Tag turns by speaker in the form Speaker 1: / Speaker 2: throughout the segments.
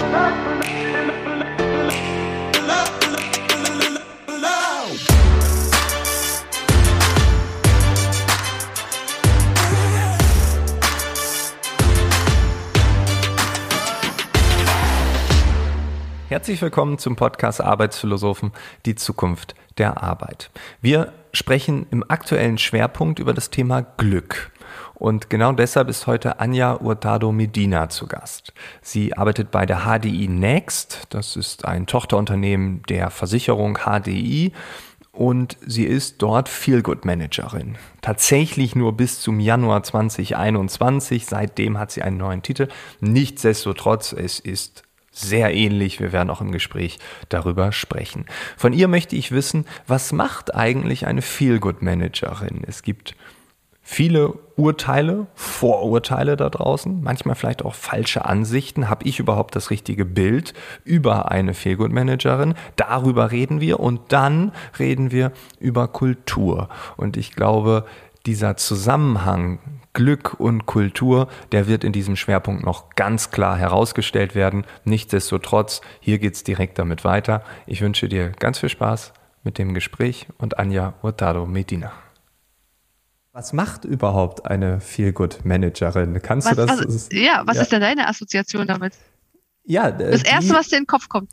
Speaker 1: Thank you. Herzlich willkommen zum Podcast Arbeitsphilosophen, die Zukunft der Arbeit. Wir sprechen im aktuellen Schwerpunkt über das Thema Glück. Und genau deshalb ist heute Anja Hurtado Medina zu Gast. Sie arbeitet bei der HDI Next. Das ist ein Tochterunternehmen der Versicherung HDI. Und sie ist dort Feelgood Managerin. Tatsächlich nur bis zum Januar 2021. Seitdem hat sie einen neuen Titel. Nichtsdestotrotz, es ist sehr ähnlich. Wir werden auch im Gespräch darüber sprechen. Von ihr möchte ich wissen, was macht eigentlich eine Feelgood-Managerin? Es gibt viele Urteile, Vorurteile da draußen, manchmal vielleicht auch falsche Ansichten. Habe ich überhaupt das richtige Bild über eine Feelgood-Managerin? Darüber reden wir und dann reden wir über Kultur. Und ich glaube, dieser Zusammenhang Glück und Kultur, der wird in diesem Schwerpunkt noch ganz klar herausgestellt werden. Nichtsdestotrotz, hier geht es direkt damit weiter. Ich wünsche dir ganz viel Spaß mit dem Gespräch und Anja Hurtado Medina. Was macht überhaupt eine Feelgood-Managerin? Kannst
Speaker 2: was,
Speaker 1: du das?
Speaker 2: Also, ja, was ja. ist denn deine Assoziation damit?
Speaker 1: Ja,
Speaker 2: äh, das Erste, was dir in den Kopf kommt.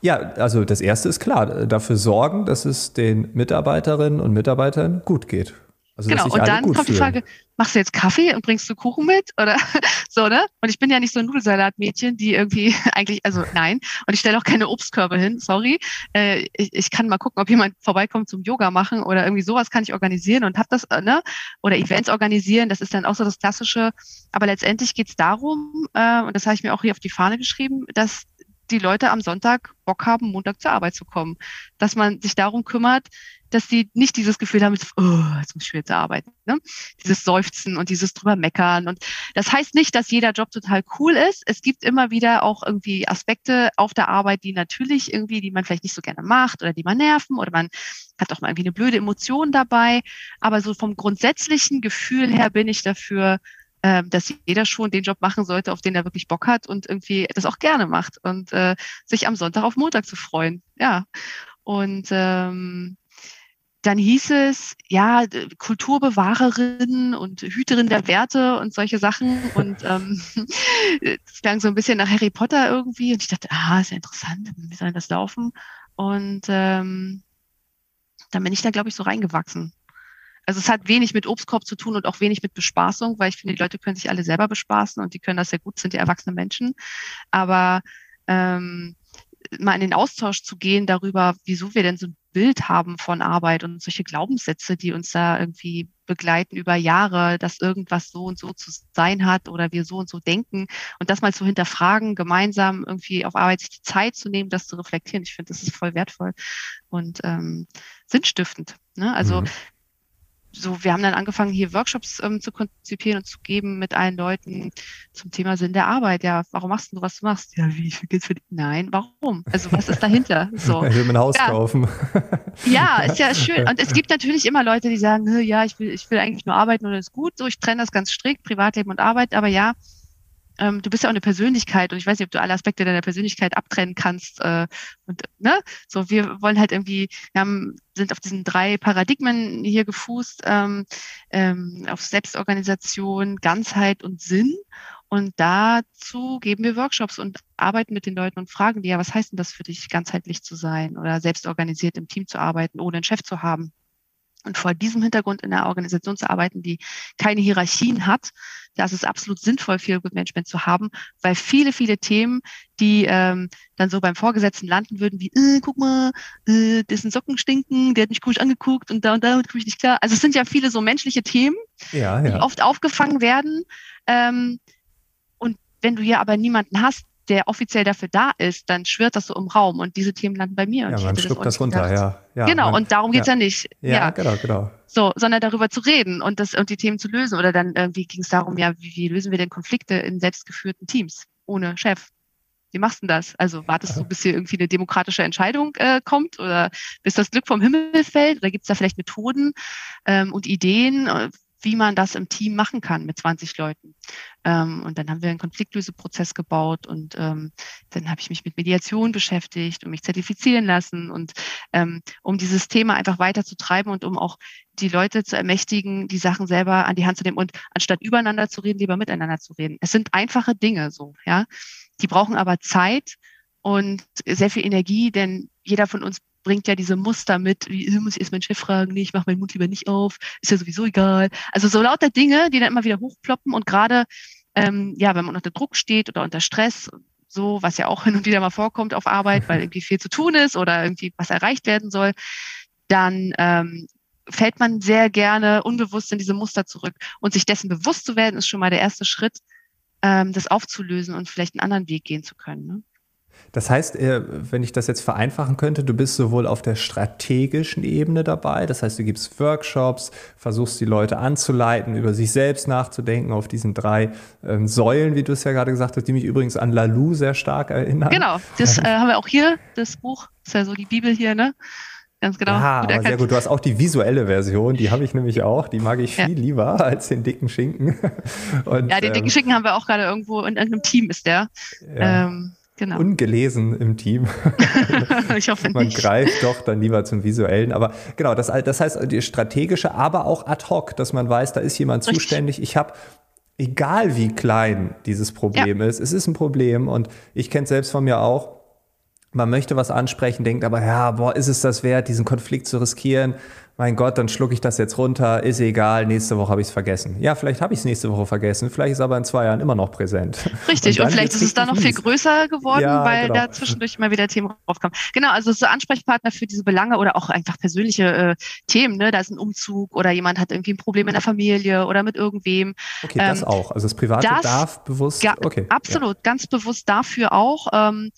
Speaker 1: Ja, also das Erste ist klar, dafür sorgen, dass es den Mitarbeiterinnen und Mitarbeitern gut geht.
Speaker 2: Also, genau, und dann kommt fühlen. die Frage, machst du jetzt Kaffee und bringst du Kuchen mit? Oder so, ne? Und ich bin ja nicht so ein Nudelsalatmädchen, die irgendwie eigentlich, also nein. Und ich stelle auch keine Obstkörbe hin, sorry. Äh, ich, ich kann mal gucken, ob jemand vorbeikommt zum Yoga machen oder irgendwie sowas kann ich organisieren und hab das, äh, ne? Oder Events organisieren, das ist dann auch so das Klassische. Aber letztendlich geht's darum, äh, und das habe ich mir auch hier auf die Fahne geschrieben, dass die Leute am Sonntag Bock haben, Montag zur Arbeit zu kommen. Dass man sich darum kümmert, dass sie nicht dieses Gefühl haben, oh, jetzt muss ich wieder arbeiten. Ne? Dieses Seufzen und dieses drüber meckern. Und das heißt nicht, dass jeder Job total cool ist. Es gibt immer wieder auch irgendwie Aspekte auf der Arbeit, die natürlich irgendwie, die man vielleicht nicht so gerne macht oder die man nerven oder man hat auch mal irgendwie eine blöde Emotion dabei. Aber so vom grundsätzlichen Gefühl her bin ich dafür, ähm, dass jeder schon den Job machen sollte, auf den er wirklich Bock hat und irgendwie das auch gerne macht und äh, sich am Sonntag auf Montag zu freuen. Ja. Und ähm, dann hieß es, ja, Kulturbewahrerin und Hüterin der Werte und solche Sachen. Und ähm, klang so ein bisschen nach Harry Potter irgendwie. Und ich dachte, ah, ist ja interessant, wie soll das laufen? Und ähm, dann bin ich da, glaube ich, so reingewachsen. Also es hat wenig mit Obstkorb zu tun und auch wenig mit Bespaßung, weil ich finde, die Leute können sich alle selber bespaßen und die können das sehr gut, sind ja erwachsene Menschen. Aber ähm, mal in den Austausch zu gehen darüber, wieso wir denn so ein Bild haben von Arbeit und solche Glaubenssätze, die uns da irgendwie begleiten über Jahre, dass irgendwas so und so zu sein hat oder wir so und so denken und das mal zu hinterfragen, gemeinsam irgendwie auf Arbeit sich die Zeit zu nehmen, das zu reflektieren. Ich finde, das ist voll wertvoll und ähm, sinnstiftend. Ne? Also mhm so, wir haben dann angefangen, hier Workshops ähm, zu konzipieren und zu geben mit allen Leuten zum Thema Sinn der Arbeit. Ja, warum machst du, was du machst? Ja, wie viel geht's für dich? Nein, warum? Also, was ist dahinter? So.
Speaker 1: Ich will mir ein Haus
Speaker 2: ja.
Speaker 1: kaufen.
Speaker 2: Ja, ist ja schön. Und es gibt natürlich immer Leute, die sagen, ja, ich will, ich will eigentlich nur arbeiten und das ist gut. So, ich trenne das ganz strikt, Privatleben und Arbeit. Aber ja, ähm, du bist ja auch eine Persönlichkeit und ich weiß nicht, ob du alle Aspekte deiner Persönlichkeit abtrennen kannst. Äh, und ne, so wir wollen halt irgendwie, wir haben, sind auf diesen drei Paradigmen hier gefußt, ähm, ähm, auf Selbstorganisation, Ganzheit und Sinn. Und dazu geben wir Workshops und arbeiten mit den Leuten und fragen die, ja, was heißt denn das für dich, ganzheitlich zu sein oder selbstorganisiert im Team zu arbeiten, ohne einen Chef zu haben? Und vor diesem Hintergrund in einer Organisation zu arbeiten, die keine Hierarchien hat, da ist es absolut sinnvoll, Feel Good Management zu haben, weil viele, viele Themen, die ähm, dann so beim Vorgesetzten landen würden, wie, äh, guck mal, äh, dessen Socken stinken, der hat mich komisch angeguckt und da und da komme ich nicht klar. Also es sind ja viele so menschliche Themen, ja, ja. die oft aufgefangen werden. Ähm, und wenn du hier aber niemanden hast, der offiziell dafür da ist, dann schwirrt das so im Raum und diese Themen landen bei mir.
Speaker 1: Ja, man schluckt das, das runter, ja, ja.
Speaker 2: Genau,
Speaker 1: man,
Speaker 2: und darum geht's ja. ja nicht.
Speaker 1: Ja, ja, genau, genau.
Speaker 2: So, sondern darüber zu reden und das und die Themen zu lösen. Oder dann irgendwie ging es darum, ja, wie, wie lösen wir denn Konflikte in selbstgeführten Teams ohne Chef? Wie machst du das? Also wartest du, bis hier irgendwie eine demokratische Entscheidung äh, kommt oder bis das Glück vom Himmel fällt? Oder gibt es da vielleicht Methoden ähm, und Ideen? Wie man das im Team machen kann mit 20 Leuten. Ähm, und dann haben wir einen Konfliktlöseprozess gebaut und ähm, dann habe ich mich mit Mediation beschäftigt und mich zertifizieren lassen und ähm, um dieses Thema einfach weiter zu treiben und um auch die Leute zu ermächtigen, die Sachen selber an die Hand zu nehmen und anstatt übereinander zu reden, lieber miteinander zu reden. Es sind einfache Dinge so, ja. Die brauchen aber Zeit und sehr viel Energie, denn jeder von uns bringt ja diese Muster mit, wie muss ich erst meinen Chef fragen, nee, ich mache meinen Mund lieber nicht auf, ist ja sowieso egal. Also so lauter Dinge, die dann immer wieder hochploppen und gerade, ähm, ja, wenn man unter Druck steht oder unter Stress, so, was ja auch hin und wieder mal vorkommt auf Arbeit, weil irgendwie viel zu tun ist oder irgendwie was erreicht werden soll, dann ähm, fällt man sehr gerne unbewusst in diese Muster zurück. Und sich dessen bewusst zu werden, ist schon mal der erste Schritt, ähm, das aufzulösen und vielleicht einen anderen Weg gehen zu können. Ne?
Speaker 1: Das heißt, äh, wenn ich das jetzt vereinfachen könnte, du bist sowohl auf der strategischen Ebene dabei, das heißt, du gibst Workshops, versuchst die Leute anzuleiten, über sich selbst nachzudenken, auf diesen drei ähm, Säulen, wie du es ja gerade gesagt hast, die mich übrigens an Lalou sehr stark erinnern.
Speaker 2: Genau, das äh, haben wir auch hier, das Buch, ist ja so die Bibel hier, ne?
Speaker 1: Ganz genau. Ja, aber sehr gut. Du hast auch die visuelle Version, die habe ich nämlich auch. Die mag ich viel ja. lieber als den dicken Schinken.
Speaker 2: Und, ja, den dicken ähm, Schinken haben wir auch gerade irgendwo in irgendeinem Team ist der. Ja. Ähm,
Speaker 1: Genau. ungelesen im Team.
Speaker 2: ich hoffe
Speaker 1: Man
Speaker 2: nicht.
Speaker 1: greift doch dann lieber zum Visuellen. Aber genau, das, das heißt die strategische, aber auch ad hoc, dass man weiß, da ist jemand Richtig. zuständig. Ich habe, egal wie klein dieses Problem ja. ist, es ist ein Problem und ich kenne es selbst von mir auch. Man möchte was ansprechen, denkt aber, ja, boah, ist es das wert, diesen Konflikt zu riskieren? mein Gott, dann schlucke ich das jetzt runter, ist egal, nächste Woche habe ich es vergessen. Ja, vielleicht habe ich es nächste Woche vergessen, vielleicht ist es aber in zwei Jahren immer noch präsent.
Speaker 2: Richtig, und, und vielleicht ist es dann noch viel größer geworden, ja, weil genau. da zwischendurch mal wieder Themen aufkommen. Genau, also so Ansprechpartner für diese Belange oder auch einfach persönliche äh, Themen, ne? Da ist ein Umzug oder jemand hat irgendwie ein Problem in der Familie oder mit irgendwem.
Speaker 1: Okay, ähm, das auch. Also das Private das, darf bewusst. Ja, okay.
Speaker 2: Absolut, ja. ganz bewusst dafür auch. Ähm,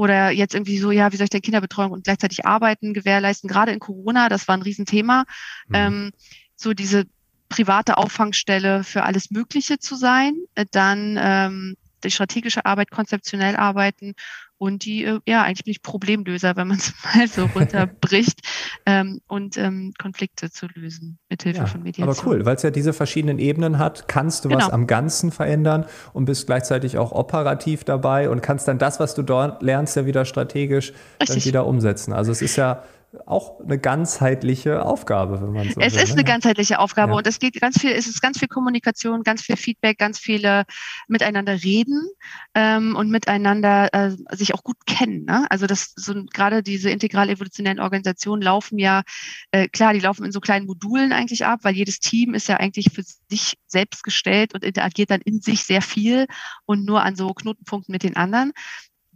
Speaker 2: oder jetzt irgendwie so, ja, wie soll ich denn Kinderbetreuung und gleichzeitig Arbeiten gewährleisten? Gerade in Corona, das war ein Riesenthema. Mhm. Ähm, so diese private Auffangstelle für alles Mögliche zu sein, äh, dann ähm, die strategische Arbeit, konzeptionell arbeiten und die, äh, ja, eigentlich bin ich Problemlöser, wenn man es mal so runterbricht ähm, und ähm, Konflikte zu lösen mit Hilfe ja, von Mediation.
Speaker 1: Aber cool, weil es ja diese verschiedenen Ebenen hat, kannst du genau. was am Ganzen verändern und bist gleichzeitig auch operativ dabei und kannst dann das, was du dort lernst, ja wieder strategisch Richtig. dann wieder umsetzen. Also es ist ja auch eine ganzheitliche Aufgabe, wenn man so
Speaker 2: Es will, ist eine ne? ganzheitliche Aufgabe ja. und es geht ganz viel, es ist ganz viel Kommunikation, ganz viel Feedback, ganz viele miteinander reden ähm, und miteinander äh, sich auch gut kennen. Ne? Also das so gerade diese integral evolutionären Organisationen laufen ja äh, klar, die laufen in so kleinen Modulen eigentlich ab, weil jedes Team ist ja eigentlich für sich selbst gestellt und interagiert dann in sich sehr viel und nur an so Knotenpunkten mit den anderen.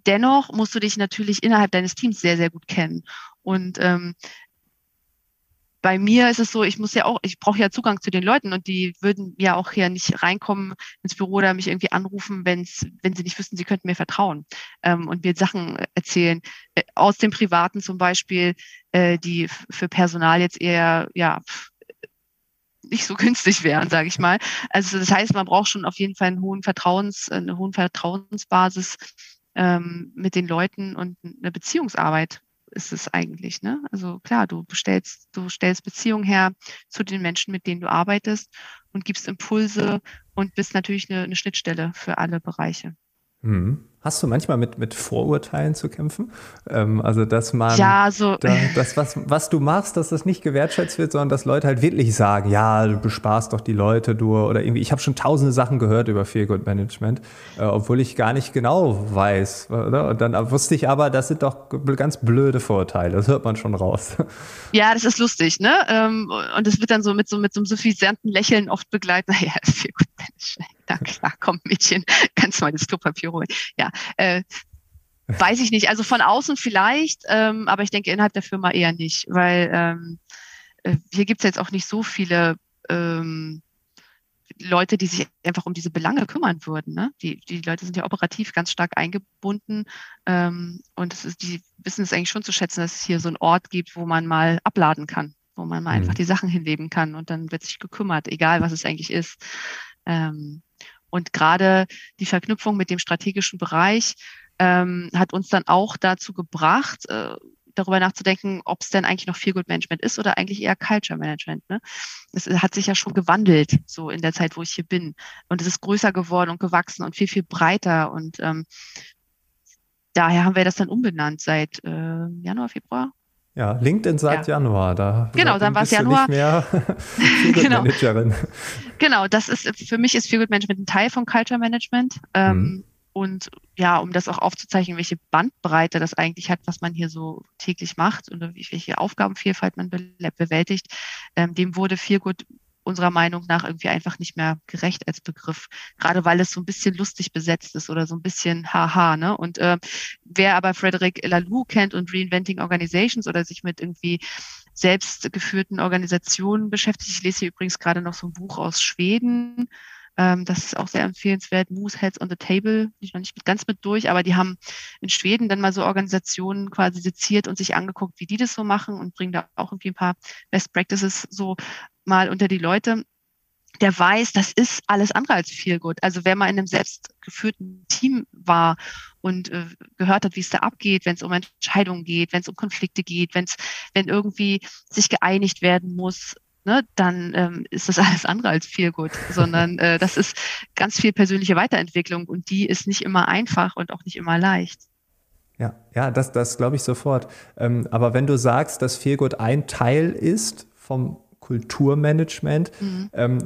Speaker 2: Dennoch musst du dich natürlich innerhalb deines Teams sehr, sehr gut kennen. Und ähm, bei mir ist es so, ich muss ja auch, ich brauche ja Zugang zu den Leuten und die würden ja auch hier nicht reinkommen ins Büro oder mich irgendwie anrufen, wenn's, wenn sie nicht wüssten, sie könnten mir vertrauen ähm, und mir Sachen erzählen. Äh, aus dem Privaten zum Beispiel, äh, die für Personal jetzt eher, ja, nicht so günstig wären, sage ich mal. Also das heißt, man braucht schon auf jeden Fall einen hohen Vertrauens, eine hohen Vertrauensbasis ähm, mit den Leuten und eine Beziehungsarbeit ist es eigentlich. Ne? Also klar, du bestellst, du stellst Beziehungen her zu den Menschen, mit denen du arbeitest und gibst Impulse und bist natürlich eine, eine Schnittstelle für alle Bereiche.
Speaker 1: Mhm. Hast du manchmal mit, mit Vorurteilen zu kämpfen? Ähm, also, dass man,
Speaker 2: ja, so.
Speaker 1: da, das, was, was du machst, dass das nicht gewertschätzt wird, sondern dass Leute halt wirklich sagen, ja, du besparst doch die Leute, du, oder irgendwie, ich habe schon tausende Sachen gehört über Feel Good Management, äh, obwohl ich gar nicht genau weiß, oder? Und dann wusste ich aber, das sind doch ganz blöde Vorurteile, das hört man schon raus.
Speaker 2: Ja, das ist lustig, ne? Ähm, und es wird dann so mit so, mit so einem suffisanten Lächeln oft begleitet, naja, Feel Good Management, na klar, komm, Mädchen, kannst du mal das Klopapier holen. Ja, äh, weiß ich nicht. Also von außen vielleicht, ähm, aber ich denke innerhalb der Firma eher nicht, weil ähm, äh, hier gibt's jetzt auch nicht so viele ähm, Leute, die sich einfach um diese Belange kümmern würden. Ne? Die, die Leute sind ja operativ ganz stark eingebunden ähm, und es ist, die wissen es eigentlich schon zu schätzen, dass es hier so einen Ort gibt, wo man mal abladen kann, wo man mal mhm. einfach die Sachen hinleben kann und dann wird sich gekümmert, egal was es eigentlich ist. Ähm, und gerade die Verknüpfung mit dem strategischen Bereich ähm, hat uns dann auch dazu gebracht, äh, darüber nachzudenken, ob es denn eigentlich noch Feel Good Management ist oder eigentlich eher Culture Management. Ne? Es hat sich ja schon gewandelt, so in der Zeit, wo ich hier bin. Und es ist größer geworden und gewachsen und viel, viel breiter. Und ähm, daher haben wir das dann umbenannt seit äh, Januar, Februar.
Speaker 1: Ja, LinkedIn seit ja. Januar. Da
Speaker 2: genau, dann war es Januar.
Speaker 1: Nicht mehr genau. Managerin.
Speaker 2: Genau, das ist für mich ist Feel Good Management ein Teil von Culture Management. Ähm, mhm. Und ja, um das auch aufzuzeichnen, welche Bandbreite das eigentlich hat, was man hier so täglich macht und welche Aufgabenvielfalt man bewältigt, ähm, dem wurde Feel Good unserer Meinung nach irgendwie einfach nicht mehr gerecht als Begriff, gerade weil es so ein bisschen lustig besetzt ist oder so ein bisschen haha. Ne? Und äh, wer aber Frederic Laloux kennt und Reinventing Organizations oder sich mit irgendwie selbstgeführten Organisationen beschäftigt, ich lese hier übrigens gerade noch so ein Buch aus Schweden, ähm, das ist auch sehr empfehlenswert. Moose Heads on the Table, ich noch nicht ganz mit durch, aber die haben in Schweden dann mal so Organisationen quasi seziert und sich angeguckt, wie die das so machen und bringen da auch irgendwie ein paar Best Practices so mal unter die Leute, der weiß, das ist alles andere als viel gut. Also wer mal in einem selbstgeführten Team war und äh, gehört hat, wie es da abgeht, wenn es um Entscheidungen geht, wenn es um Konflikte geht, wenn es, wenn irgendwie sich geeinigt werden muss, ne, dann ähm, ist das alles andere als viel gut, sondern äh, das ist ganz viel persönliche Weiterentwicklung und die ist nicht immer einfach und auch nicht immer leicht.
Speaker 1: Ja, ja, das, das glaube ich sofort. Ähm, aber wenn du sagst, dass Feelgood ein Teil ist vom Kulturmanagement. Mhm. Ähm,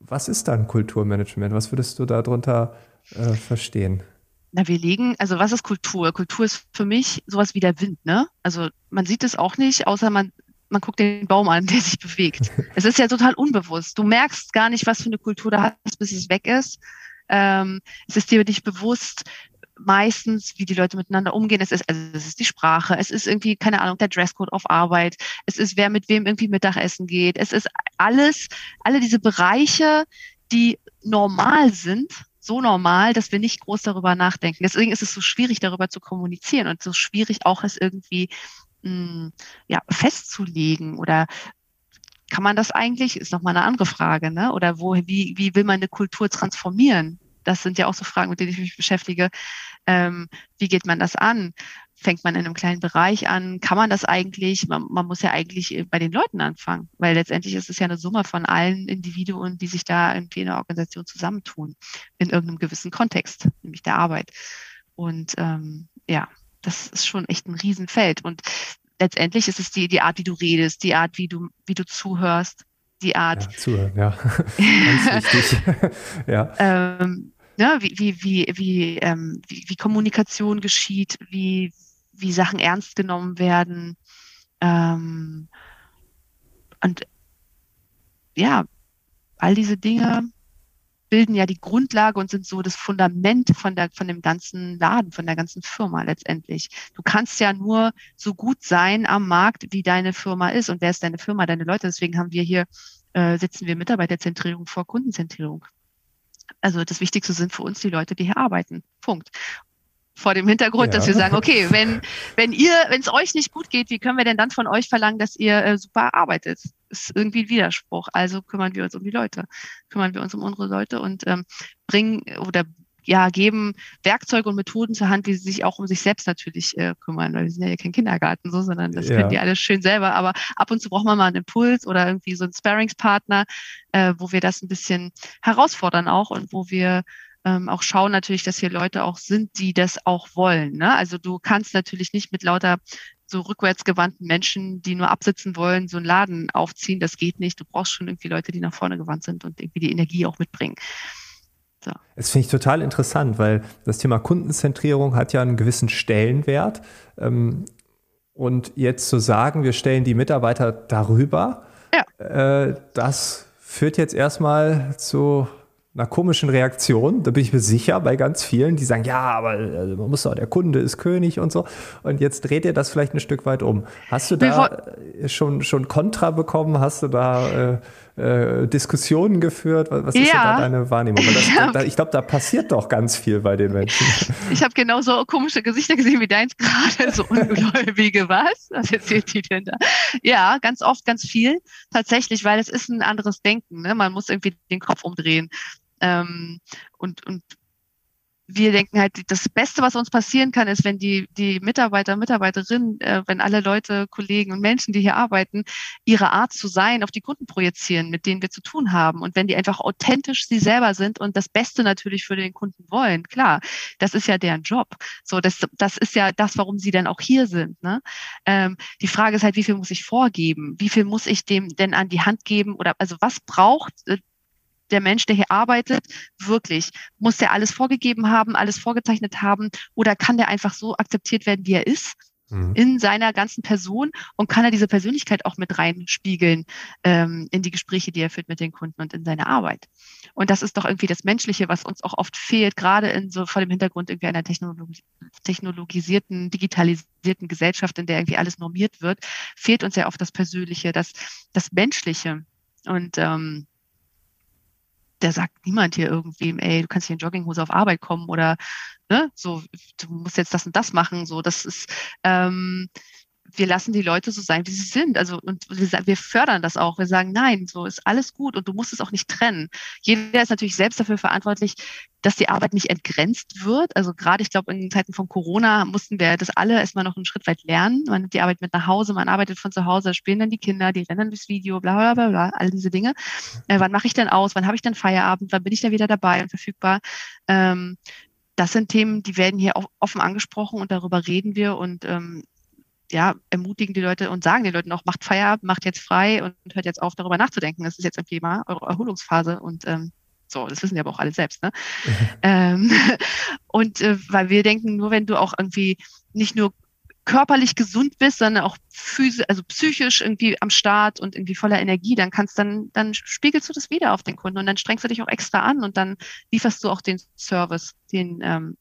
Speaker 1: was ist dann Kulturmanagement? Was würdest du darunter äh, verstehen?
Speaker 2: Na, wir legen, also was ist Kultur? Kultur ist für mich sowas wie der Wind, ne? Also man sieht es auch nicht, außer man, man guckt den Baum an, der sich bewegt. es ist ja total unbewusst. Du merkst gar nicht, was für eine Kultur da hast, bis es weg ist. Ähm, es ist dir nicht bewusst, meistens, wie die Leute miteinander umgehen. Es ist, also es ist die Sprache, es ist irgendwie, keine Ahnung, der Dresscode auf Arbeit, es ist, wer mit wem irgendwie Mittagessen geht. Es ist alles, alle diese Bereiche, die normal sind, so normal, dass wir nicht groß darüber nachdenken. Deswegen ist es so schwierig, darüber zu kommunizieren und so schwierig auch es irgendwie mh, hm, ja, festzulegen oder kann man das eigentlich? Ist nochmal eine andere Frage, ne? Oder wo, wie, wie will man eine Kultur transformieren? das sind ja auch so Fragen, mit denen ich mich beschäftige. Ähm, wie geht man das an? Fängt man in einem kleinen Bereich an? Kann man das eigentlich? Man, man, muss ja eigentlich bei den Leuten anfangen, weil letztendlich ist es ja eine Summe von allen Individuen, die sich da irgendwie in einer Organisation zusammentun, in irgendeinem gewissen Kontext, nämlich der Arbeit. Und ähm, ja, das ist schon echt ein Riesenfeld. Und letztendlich ist es die, die Art, wie du redest, die Art, wie du, wie du zuhörst, die Art.
Speaker 1: Ja, zuhören, ja. Ganz wichtig.
Speaker 2: ja. Ähm, ne, wie, wie, wie, wie, ähm, wie, wie Kommunikation geschieht, wie, wie Sachen ernst genommen werden. Ähm, und ja, all diese Dinge bilden ja die Grundlage und sind so das Fundament von der, von dem ganzen Laden, von der ganzen Firma letztendlich. Du kannst ja nur so gut sein am Markt, wie deine Firma ist. Und wer ist deine Firma, deine Leute? Deswegen haben wir hier, äh, setzen wir Mitarbeiterzentrierung vor Kundenzentrierung. Also das Wichtigste sind für uns die Leute, die hier arbeiten. Punkt vor dem Hintergrund, ja. dass wir sagen, okay, wenn, wenn ihr, wenn es euch nicht gut geht, wie können wir denn dann von euch verlangen, dass ihr äh, super arbeitet? Ist irgendwie ein Widerspruch. Also kümmern wir uns um die Leute, kümmern wir uns um unsere Leute und ähm, bringen oder ja, geben Werkzeuge und Methoden zur Hand, wie sie sich auch um sich selbst natürlich äh, kümmern, weil wir sind ja kein Kindergarten so, sondern das ja. können die alles schön selber. Aber ab und zu braucht man mal einen Impuls oder irgendwie so einen Sparringspartner, äh, wo wir das ein bisschen herausfordern auch und wo wir ähm, auch schauen natürlich, dass hier Leute auch sind, die das auch wollen. Ne? Also du kannst natürlich nicht mit lauter so rückwärtsgewandten Menschen, die nur absitzen wollen, so einen Laden aufziehen. Das geht nicht. Du brauchst schon irgendwie Leute, die nach vorne gewandt sind und irgendwie die Energie auch mitbringen.
Speaker 1: So. Das finde ich total interessant, weil das Thema Kundenzentrierung hat ja einen gewissen Stellenwert. Ähm, und jetzt zu sagen, wir stellen die Mitarbeiter darüber, ja. Äh, das führt jetzt erstmal zu einer komischen Reaktion, da bin ich mir sicher, bei ganz vielen, die sagen, ja, aber also man muss doch, der Kunde ist König und so. Und jetzt dreht ihr das vielleicht ein Stück weit um. Hast du da schon, schon Kontra bekommen? Hast du da äh, äh, Diskussionen geführt? Was ist ja. da deine Wahrnehmung? Das, da, ich glaube, da passiert doch ganz viel bei den Menschen.
Speaker 2: Ich habe genauso komische Gesichter gesehen wie deins gerade, so ungläubige, was? Was erzählt die denn da? Ja, ganz oft, ganz viel. Tatsächlich, weil es ist ein anderes Denken. Ne? Man muss irgendwie den Kopf umdrehen. Ähm, und, und wir denken halt, das Beste, was uns passieren kann, ist, wenn die, die Mitarbeiter, Mitarbeiterinnen, äh, wenn alle Leute, Kollegen und Menschen, die hier arbeiten, ihre Art zu sein auf die Kunden projizieren, mit denen wir zu tun haben. Und wenn die einfach authentisch sie selber sind und das Beste natürlich für den Kunden wollen, klar, das ist ja deren Job. So, das, das ist ja das, warum sie dann auch hier sind. Ne? Ähm, die Frage ist halt, wie viel muss ich vorgeben? Wie viel muss ich dem denn an die Hand geben? Oder also was braucht äh, der Mensch, der hier arbeitet, wirklich? Muss der alles vorgegeben haben, alles vorgezeichnet haben oder kann der einfach so akzeptiert werden, wie er ist? Mhm. in seiner ganzen Person und kann er diese Persönlichkeit auch mit reinspiegeln ähm, in die Gespräche, die er führt mit den Kunden und in seine Arbeit. Und das ist doch irgendwie das Menschliche, was uns auch oft fehlt, gerade in so vor dem Hintergrund irgendwie einer Technologi technologisierten, digitalisierten Gesellschaft, in der irgendwie alles normiert wird, fehlt uns ja oft das Persönliche, das, das Menschliche. Und ähm, der sagt niemand hier irgendwie, ey, du kannst hier in Jogginghose auf Arbeit kommen oder ne, so, du musst jetzt das und das machen. So, das ist, ähm, wir lassen die Leute so sein, wie sie sind. Also und wir, wir, fördern das auch. Wir sagen, nein, so ist alles gut und du musst es auch nicht trennen. Jeder ist natürlich selbst dafür verantwortlich, dass die Arbeit nicht entgrenzt wird. Also gerade, ich glaube, in Zeiten von Corona mussten wir das alle erstmal noch einen Schritt weit lernen. Man nimmt die Arbeit mit nach Hause, man arbeitet von zu Hause, spielen dann die Kinder, die rennen durchs Video, bla bla bla bla, all diese Dinge. Äh, wann mache ich denn aus? Wann habe ich denn Feierabend? Wann bin ich da wieder dabei und verfügbar? Ähm, das sind Themen, die werden hier offen angesprochen und darüber reden wir und ähm, ja, ermutigen die Leute und sagen den Leuten auch, macht Feierabend, macht jetzt frei und hört jetzt auf, darüber nachzudenken. Das ist jetzt irgendwie mal eure Erholungsphase und ähm, so, das wissen die aber auch alle selbst. Ne? ähm, und äh, weil wir denken, nur wenn du auch irgendwie nicht nur körperlich gesund bist, sondern auch physisch, also psychisch irgendwie am Start und irgendwie voller Energie, dann kannst dann, dann spiegelst du das wieder auf den Kunden und dann strengst du dich auch extra an und dann lieferst du auch den Service, den, ähm,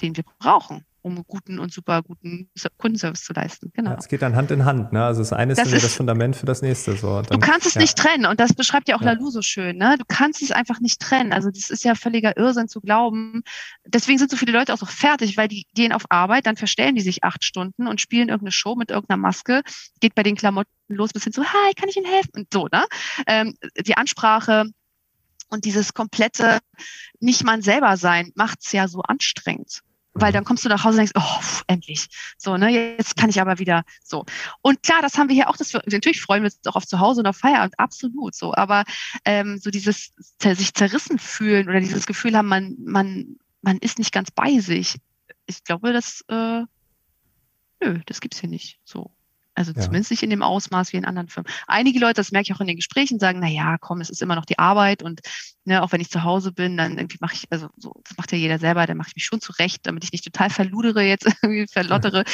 Speaker 2: den wir brauchen um guten und super guten Kundenservice zu leisten.
Speaker 1: Genau. Ja, es geht dann Hand in Hand. Ne? Also das eine ist, das, ist das Fundament für das nächste. So.
Speaker 2: Dann, du kannst es ja. nicht trennen und das beschreibt ja auch ja. Lalu so schön. Ne? Du kannst es einfach nicht trennen. Also das ist ja völliger Irrsinn zu glauben. Deswegen sind so viele Leute auch so fertig, weil die gehen auf Arbeit, dann verstellen die sich acht Stunden und spielen irgendeine Show mit irgendeiner Maske. Geht bei den Klamotten los bis hin zu, hi, kann ich Ihnen helfen? Und so, ne? Ähm, die Ansprache, und dieses komplette nicht man selber sein macht es ja so anstrengend weil dann kommst du nach Hause und denkst, oh, pff, endlich. So, ne, jetzt kann ich aber wieder so. Und klar, das haben wir hier auch, dass wir, natürlich freuen wir uns auch auf zu Hause und auf Feierabend, absolut so. Aber ähm, so dieses sich zerrissen fühlen oder dieses Gefühl haben, man, man, man ist nicht ganz bei sich. Ich glaube, das, äh, nö, das gibt's hier nicht so. Also ja. zumindest nicht in dem Ausmaß wie in anderen Firmen. Einige Leute, das merke ich auch in den Gesprächen, sagen, na ja, komm, es ist immer noch die Arbeit und ne, auch wenn ich zu Hause bin, dann irgendwie mache ich, also so, das macht ja jeder selber, dann mache ich mich schon zurecht, damit ich nicht total verludere jetzt, irgendwie verlottere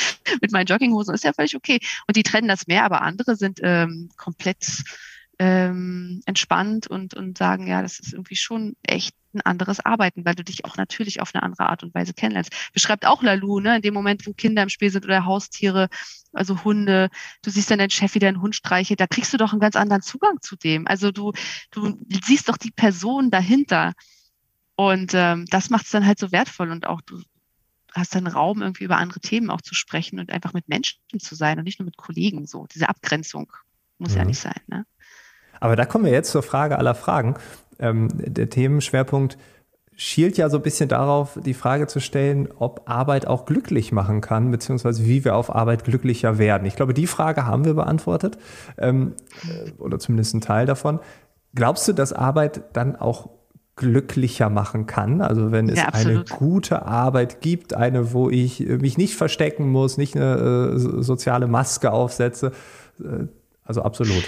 Speaker 2: mit meinen Jogginghosen, ist ja völlig okay. Und die trennen das mehr, aber andere sind ähm, komplett ähm, entspannt und, und sagen, ja, das ist irgendwie schon echt ein anderes Arbeiten, weil du dich auch natürlich auf eine andere Art und Weise kennenlernst. Beschreibt auch Lalu, ne, in dem Moment, wo Kinder im Spiel sind oder Haustiere, also Hunde, du siehst dann deinen Chef wieder einen Hund streichelt, da kriegst du doch einen ganz anderen Zugang zu dem. Also du, du siehst doch die Person dahinter. Und ähm, das macht es dann halt so wertvoll und auch du hast dann Raum, irgendwie über andere Themen auch zu sprechen und einfach mit Menschen zu sein und nicht nur mit Kollegen. So, diese Abgrenzung muss ja, ja nicht sein. Ne?
Speaker 1: Aber da kommen wir jetzt zur Frage aller Fragen. Ähm, der Themenschwerpunkt schielt ja so ein bisschen darauf, die Frage zu stellen, ob Arbeit auch glücklich machen kann, beziehungsweise wie wir auf Arbeit glücklicher werden. Ich glaube, die Frage haben wir beantwortet, ähm, äh, oder zumindest ein Teil davon. Glaubst du, dass Arbeit dann auch glücklicher machen kann? Also wenn es ja, eine gute Arbeit gibt, eine, wo ich mich nicht verstecken muss, nicht eine äh, soziale Maske aufsetze, äh, also absolut.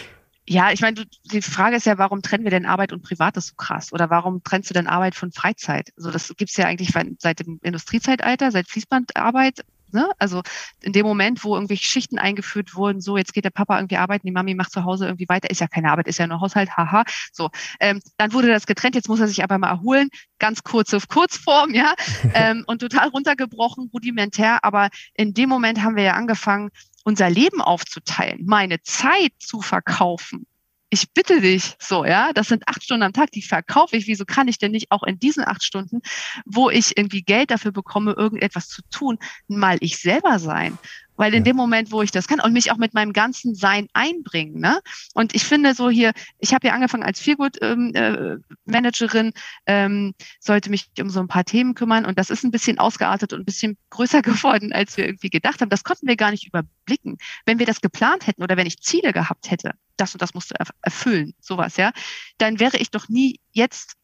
Speaker 2: Ja, ich meine, die Frage ist ja, warum trennen wir denn Arbeit und Privates so krass? Oder warum trennst du denn Arbeit von Freizeit? Also das gibt's ja eigentlich seit dem Industriezeitalter, seit Fließbandarbeit. Ne? Also in dem Moment, wo irgendwelche Schichten eingeführt wurden, so jetzt geht der Papa irgendwie arbeiten, die Mami macht zu Hause irgendwie weiter, ist ja keine Arbeit, ist ja nur Haushalt, haha. So, ähm, dann wurde das getrennt, jetzt muss er sich aber mal erholen, ganz kurze Kurzform, ja, ähm, und total runtergebrochen, rudimentär. Aber in dem Moment haben wir ja angefangen, unser Leben aufzuteilen, meine Zeit zu verkaufen. Ich bitte dich, so, ja, das sind acht Stunden am Tag, die verkaufe ich. Wieso kann ich denn nicht auch in diesen acht Stunden, wo ich irgendwie Geld dafür bekomme, irgendetwas zu tun, mal ich selber sein? Weil in ja. dem Moment, wo ich das kann und mich auch mit meinem ganzen Sein einbringen, ne? Und ich finde so hier, ich habe ja angefangen als Feelgood-Managerin, ähm, äh, ähm, sollte mich um so ein paar Themen kümmern und das ist ein bisschen ausgeartet und ein bisschen größer geworden, als wir irgendwie gedacht haben. Das konnten wir gar nicht überblicken. Wenn wir das geplant hätten oder wenn ich Ziele gehabt hätte, das und das musst du erfüllen, sowas, ja, dann wäre ich doch nie jetzt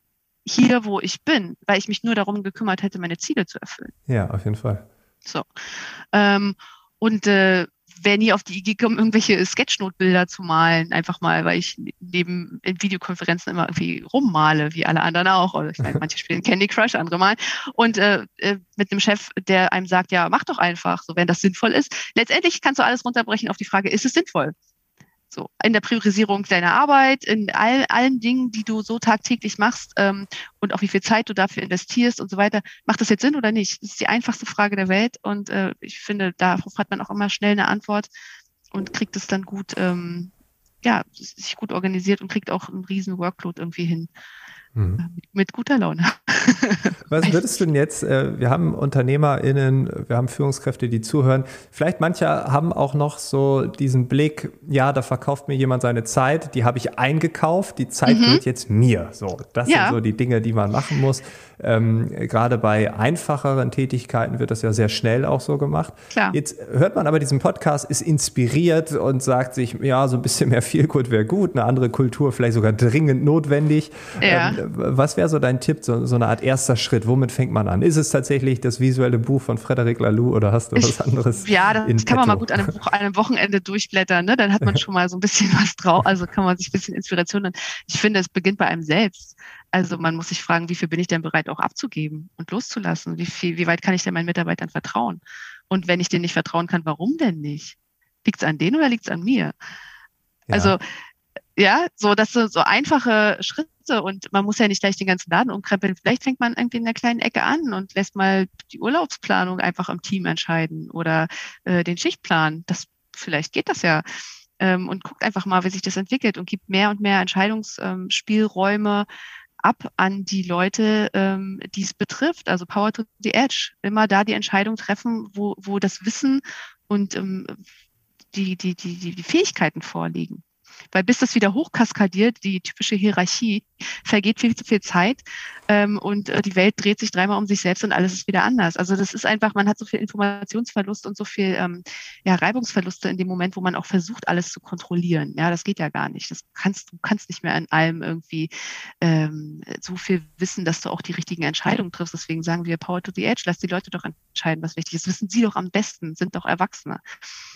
Speaker 2: hier, wo ich bin, weil ich mich nur darum gekümmert hätte, meine Ziele zu erfüllen.
Speaker 1: Ja, auf jeden Fall.
Speaker 2: So. Ähm, und äh, wäre nie auf die Idee gekommen, irgendwelche Sketchnote-Bilder zu malen, einfach mal, weil ich neben in Videokonferenzen immer irgendwie rummale, wie alle anderen auch. Oder ich meine, manche spielen Candy Crush, andere malen. Und äh, äh, mit einem Chef, der einem sagt, ja, mach doch einfach, so wenn das sinnvoll ist. Letztendlich kannst du alles runterbrechen auf die Frage, ist es sinnvoll? So, in der Priorisierung deiner Arbeit, in all, allen Dingen, die du so tagtäglich machst ähm, und auch wie viel Zeit du dafür investierst und so weiter. Macht das jetzt Sinn oder nicht? Das ist die einfachste Frage der Welt und äh, ich finde, darauf hat man auch immer schnell eine Antwort und kriegt es dann gut, ähm, ja, sich gut organisiert und kriegt auch einen riesen Workload irgendwie hin. Mhm. Mit, mit, guter Laune.
Speaker 1: Was würdest du denn jetzt, äh, wir haben UnternehmerInnen, wir haben Führungskräfte, die zuhören. Vielleicht manche haben auch noch so diesen Blick, ja, da verkauft mir jemand seine Zeit, die habe ich eingekauft, die Zeit mhm. gehört jetzt mir. So, das ja. sind so die Dinge, die man machen muss. Ähm, gerade bei einfacheren Tätigkeiten wird das ja sehr schnell auch so gemacht. Klar. Jetzt hört man aber diesen Podcast, ist inspiriert und sagt sich, ja, so ein bisschen mehr Feelgood wäre gut, eine andere Kultur vielleicht sogar dringend notwendig. Ja. Ähm, was wäre so dein Tipp, so, so, eine Art erster Schritt? Womit fängt man an? Ist es tatsächlich das visuelle Buch von Frederic Laloux oder hast du was anderes?
Speaker 2: ja, das kann man mal gut an einem, an einem Wochenende durchblättern. Ne? Dann hat man schon mal so ein bisschen was drauf, also kann man sich ein bisschen Inspiration. Ich finde, es beginnt bei einem selbst. Also man muss sich fragen, wie viel bin ich denn bereit auch abzugeben und loszulassen? Wie viel, wie weit kann ich denn meinen Mitarbeitern vertrauen? Und wenn ich denen nicht vertrauen kann, warum denn nicht? Liegt es an denen oder liegt es an mir? Ja. Also ja, so das sind so einfache Schritte und man muss ja nicht gleich den ganzen Laden umkrempeln. Vielleicht fängt man irgendwie in einer kleinen Ecke an und lässt mal die Urlaubsplanung einfach im Team entscheiden oder äh, den Schichtplan. Das vielleicht geht das ja ähm, und guckt einfach mal, wie sich das entwickelt und gibt mehr und mehr Entscheidungsspielräume ab an die Leute, ähm, die es betrifft. Also Power to the Edge. Immer da die Entscheidung treffen, wo, wo das Wissen und ähm, die, die, die, die Fähigkeiten vorliegen. Weil bis das wieder hochkaskadiert, die typische Hierarchie, vergeht viel zu viel Zeit ähm, und äh, die Welt dreht sich dreimal um sich selbst und alles ist wieder anders. Also das ist einfach, man hat so viel Informationsverlust und so viel ähm, ja, Reibungsverluste in dem Moment, wo man auch versucht, alles zu kontrollieren. Ja, das geht ja gar nicht. Das kannst, du kannst nicht mehr in allem irgendwie ähm, so viel wissen, dass du auch die richtigen Entscheidungen triffst. Deswegen sagen wir Power to the Edge, lass die Leute doch entscheiden, was wichtig ist. Wissen sie doch am besten, sind doch Erwachsene.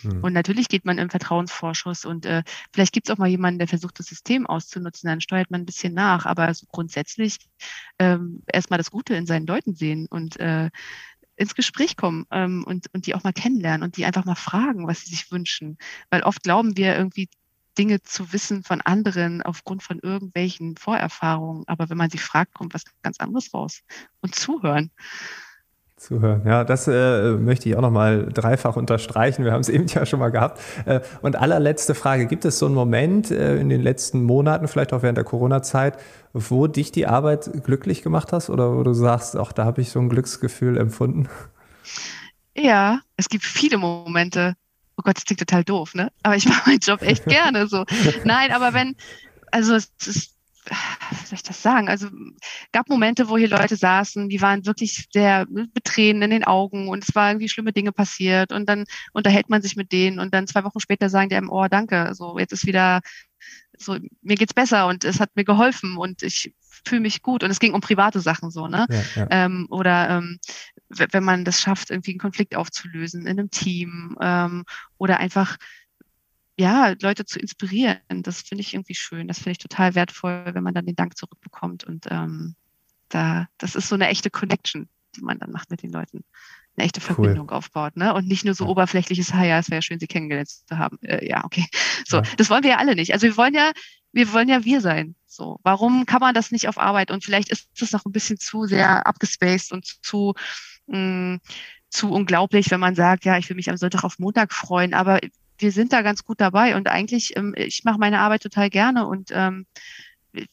Speaker 2: Hm. Und natürlich geht man im Vertrauensvorschuss und äh, vielleicht gibt es auch mal jemanden, der versucht, das System auszunutzen, dann steuert man ein bisschen nach. Aber so grundsätzlich ähm, erstmal das Gute in seinen Leuten sehen und äh, ins Gespräch kommen ähm, und, und die auch mal kennenlernen und die einfach mal fragen, was sie sich wünschen. Weil oft glauben wir irgendwie Dinge zu wissen von anderen aufgrund von irgendwelchen Vorerfahrungen. Aber wenn man sie fragt, kommt was ganz anderes raus. Und zuhören.
Speaker 1: Zuhören. Ja, das äh, möchte ich auch nochmal dreifach unterstreichen. Wir haben es eben ja schon mal gehabt. Äh, und allerletzte Frage. Gibt es so einen Moment äh, in den letzten Monaten, vielleicht auch während der Corona-Zeit, wo dich die Arbeit glücklich gemacht hast oder wo du sagst, auch da habe ich so ein Glücksgefühl empfunden?
Speaker 2: Ja, es gibt viele Momente. Oh Gott, das klingt total doof, ne? Aber ich mache meinen Job echt gerne so. Nein, aber wenn, also es ist wie soll ich das sagen? Also gab Momente, wo hier Leute saßen, die waren wirklich sehr mit Tränen in den Augen und es waren irgendwie schlimme Dinge passiert und dann unterhält man sich mit denen und dann zwei Wochen später sagen die einem, oh danke, so jetzt ist wieder so mir geht's besser und es hat mir geholfen und ich fühle mich gut und es ging um private Sachen so, ne? Ja, ja. Ähm, oder ähm, wenn man das schafft, irgendwie einen Konflikt aufzulösen in einem Team ähm, oder einfach ja, Leute zu inspirieren. Das finde ich irgendwie schön. Das finde ich total wertvoll, wenn man dann den Dank zurückbekommt. Und ähm, da, das ist so eine echte Connection, die man dann macht mit den Leuten. Eine echte Verbindung cool. aufbaut, ne? Und nicht nur so ja. oberflächliches, ha ja, es wäre ja schön, sie kennengelernt zu haben. Äh, ja, okay. So, ja. das wollen wir ja alle nicht. Also wir wollen ja, wir wollen ja wir sein. So, warum kann man das nicht auf Arbeit? Und vielleicht ist es noch ein bisschen zu sehr abgespaced und zu, mh, mm, zu unglaublich, wenn man sagt, ja, ich will mich am Sonntag auf Montag freuen, aber wir sind da ganz gut dabei und eigentlich, ähm, ich mache meine Arbeit total gerne und ähm,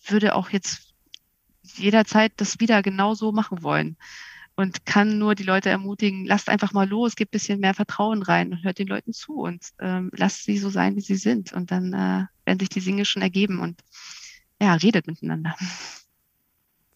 Speaker 2: würde auch jetzt jederzeit das wieder genauso machen wollen. und kann nur die Leute ermutigen, lasst einfach mal los, gebt ein bisschen mehr Vertrauen rein und hört den Leuten zu und ähm, lasst sie so sein, wie sie sind. Und dann äh, werden sich die Dinge schon ergeben und ja, redet miteinander.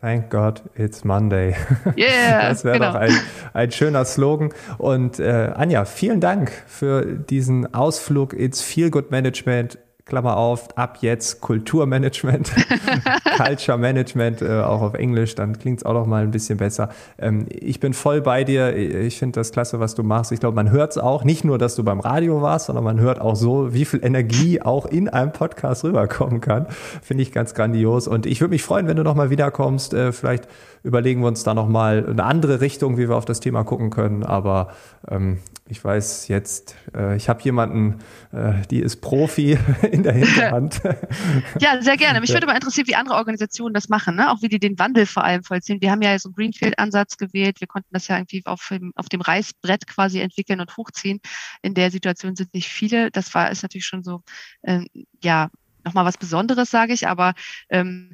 Speaker 1: Thank God it's Monday.
Speaker 2: Yeah,
Speaker 1: das wäre genau. doch ein, ein schöner Slogan. Und äh, Anja, vielen Dank für diesen Ausflug ins Feel Good Management Klammer auf, ab jetzt Kulturmanagement, Culture Management, äh, auch auf Englisch, dann klingt es auch noch mal ein bisschen besser. Ähm, ich bin voll bei dir. Ich finde das klasse, was du machst. Ich glaube, man hört es auch, nicht nur, dass du beim Radio warst, sondern man hört auch so, wie viel Energie auch in einem Podcast rüberkommen kann. Finde ich ganz grandios. Und ich würde mich freuen, wenn du noch mal wiederkommst. Äh, vielleicht überlegen wir uns da noch mal eine andere Richtung, wie wir auf das Thema gucken können. Aber ähm, ich weiß jetzt, äh, ich habe jemanden, äh, die ist Profi in der Hinterhand.
Speaker 2: ja, sehr gerne. Mich würde mal interessieren, wie andere Organisationen das machen, ne? auch wie die den Wandel vor allem vollziehen. Wir haben ja so einen Greenfield-Ansatz gewählt. Wir konnten das ja irgendwie auf dem, auf dem Reißbrett quasi entwickeln und hochziehen. In der Situation sind nicht viele. Das war ist natürlich schon so, äh, ja, nochmal was Besonderes, sage ich, aber ähm,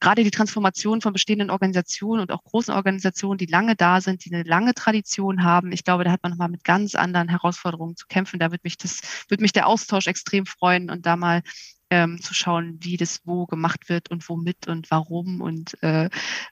Speaker 2: gerade die Transformation von bestehenden Organisationen und auch großen Organisationen, die lange da sind, die eine lange Tradition haben, ich glaube, da hat man nochmal mit ganz anderen Herausforderungen zu kämpfen. Da wird mich das, wird mich der Austausch extrem freuen und da mal ähm, zu schauen, wie das wo gemacht wird und womit und warum und äh,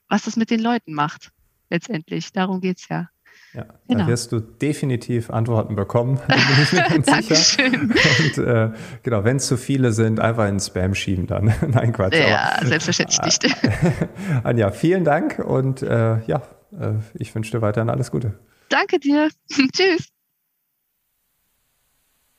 Speaker 2: was das mit den Leuten macht. Letztendlich. Darum geht's ja.
Speaker 1: Ja, genau. da wirst du definitiv Antworten bekommen, bin ich mir ganz sicher. Und äh, genau, wenn es zu viele sind, einfach in Spam schieben dann. Nein, Quatsch.
Speaker 2: Ja, aber, selbstverständlich nicht.
Speaker 1: Anja, vielen Dank und äh, ja, äh, ich wünsche dir weiterhin alles Gute.
Speaker 2: Danke dir. Tschüss.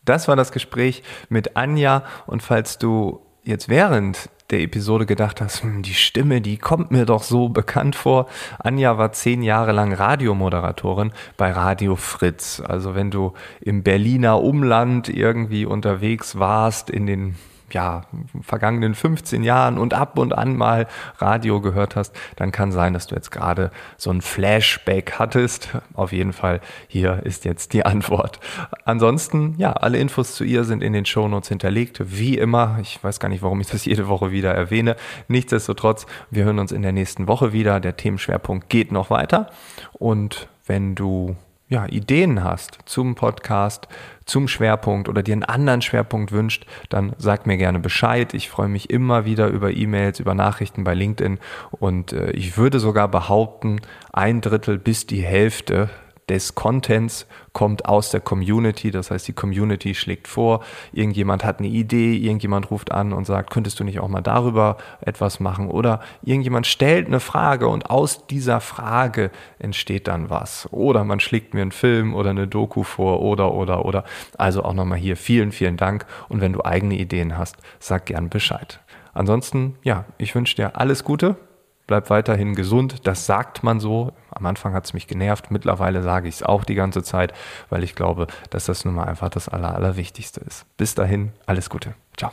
Speaker 1: Das war das Gespräch mit Anja und falls du jetzt während der Episode gedacht hast, hm, die Stimme, die kommt mir doch so bekannt vor. Anja war zehn Jahre lang Radiomoderatorin bei Radio Fritz. Also wenn du im Berliner Umland irgendwie unterwegs warst in den ja, vergangenen 15 Jahren und ab und an mal Radio gehört hast, dann kann sein, dass du jetzt gerade so ein Flashback hattest. Auf jeden Fall, hier ist jetzt die Antwort. Ansonsten, ja, alle Infos zu ihr sind in den Shownotes hinterlegt, wie immer. Ich weiß gar nicht, warum ich das jede Woche wieder erwähne. Nichtsdestotrotz, wir hören uns in der nächsten Woche wieder. Der Themenschwerpunkt geht noch weiter. Und wenn du ja, Ideen hast zum Podcast, zum Schwerpunkt oder dir einen anderen Schwerpunkt wünscht, dann sag mir gerne Bescheid. Ich freue mich immer wieder über E-Mails, über Nachrichten bei LinkedIn und äh, ich würde sogar behaupten, ein Drittel bis die Hälfte des Contents kommt aus der Community. Das heißt, die Community schlägt vor, irgendjemand hat eine Idee, irgendjemand ruft an und sagt, könntest du nicht auch mal darüber etwas machen? Oder irgendjemand stellt eine Frage und aus dieser Frage entsteht dann was. Oder man schlägt mir einen Film oder eine Doku vor oder, oder, oder. Also auch nochmal hier vielen, vielen Dank. Und wenn du eigene Ideen hast, sag gern Bescheid. Ansonsten, ja, ich wünsche dir alles Gute bleib weiterhin gesund. Das sagt man so. Am Anfang hat es mich genervt. Mittlerweile sage ich es auch die ganze Zeit, weil ich glaube, dass das nun mal einfach das Aller, Allerwichtigste ist. Bis dahin, alles Gute. Ciao.